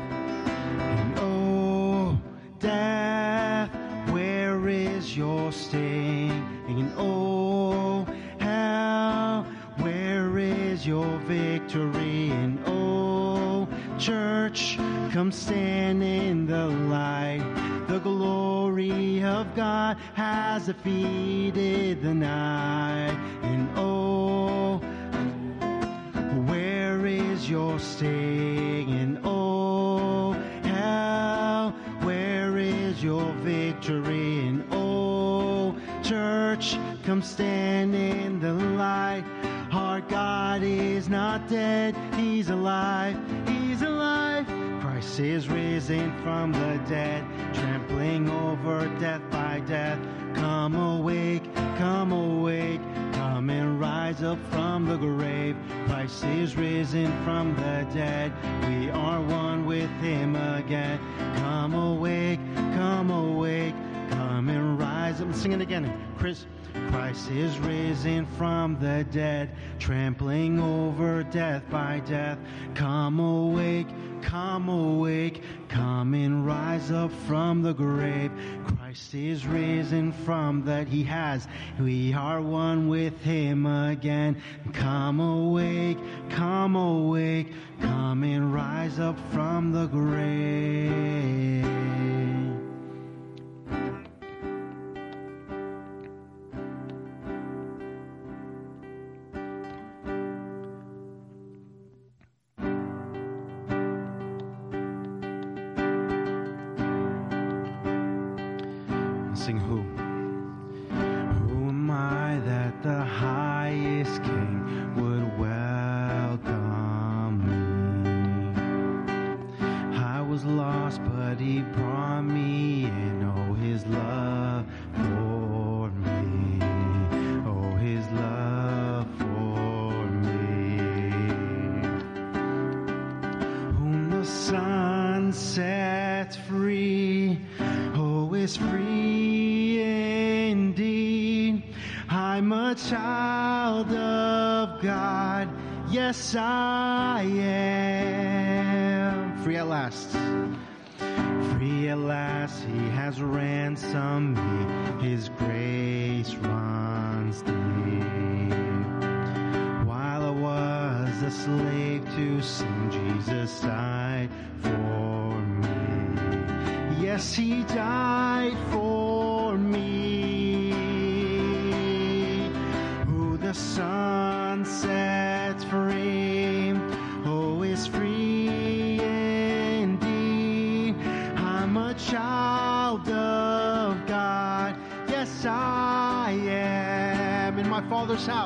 Death, where is your sting? And oh, hell, where is your victory? And oh, church, come stand in the light. The glory of God has defeated the night. And oh, where is your sting? And oh, your victory? And oh, church, come stand in the light. Our God is not dead, He's alive, He's alive. Christ is risen from the dead, trampling over death by death. Come awake, come awake, come and rise up from the grave. Christ is risen from the dead, we are one with Him again. Come awake, come awake, come and rise up. Sing it again, Chris. Christ is risen from the dead, trampling over death by death. Come awake, come awake, come and rise up from the grave. Christ is risen from that he has. We are one with him again. Come awake, come awake, come and rise up from the grave. The highest king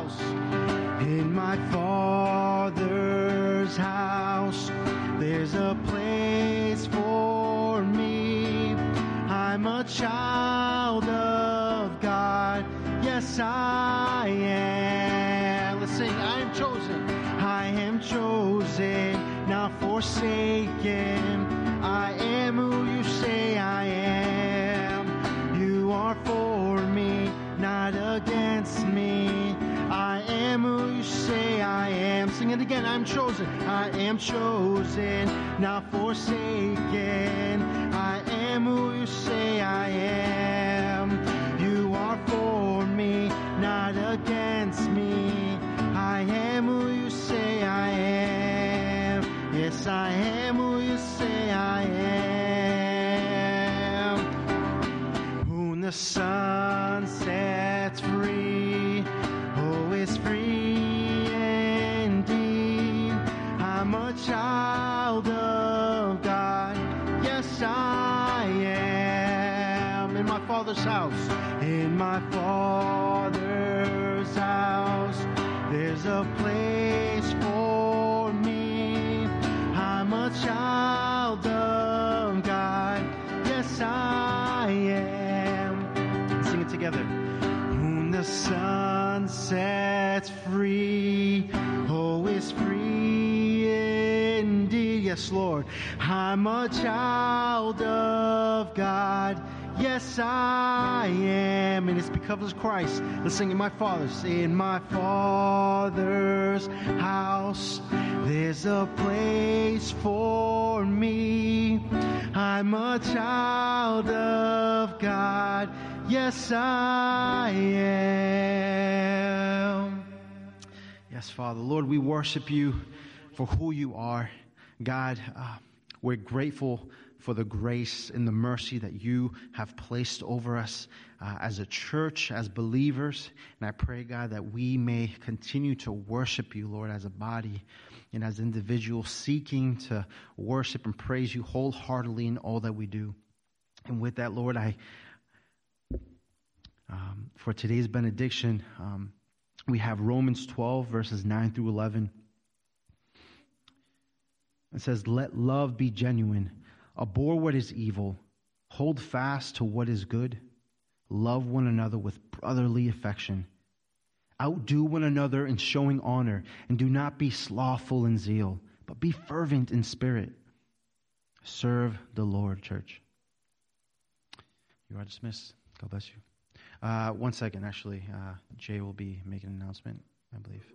house. Chosen, not forsaken. I am who you say I am. You are for me, not against me. I am who you say I am. Yes, I am who you say I am whom the Son Father's house. In my Father's house, there's a place for me. I'm a child of God. Yes, I am. Sing it together. Whom the Son sets free, oh, is free indeed. Yes, Lord. I'm a child of God. Yes, I of Christ. Let's sing in my Father's. In my Father's house, there's a place for me. I'm a child of God. Yes, I am. Yes, Father. Lord, we worship you for who you are. God, uh, we're grateful for the grace and the mercy that you have placed over us uh, as a church, as believers. And I pray, God, that we may continue to worship you, Lord, as a body and as individuals seeking to worship and praise you wholeheartedly in all that we do. And with that, Lord, I Um, for today's benediction, um, we have Romans 12, verses 9 through 11. It says, Let love be genuine, abhor what is evil, hold fast to what is good, love one another with brotherly affection. Outdo one another in showing honor, and do not be slothful in zeal, but be fervent in spirit. Serve the Lord, church. You are dismissed. God bless you. Uh, one second, actually. Uh, Jay will be making an announcement, I believe.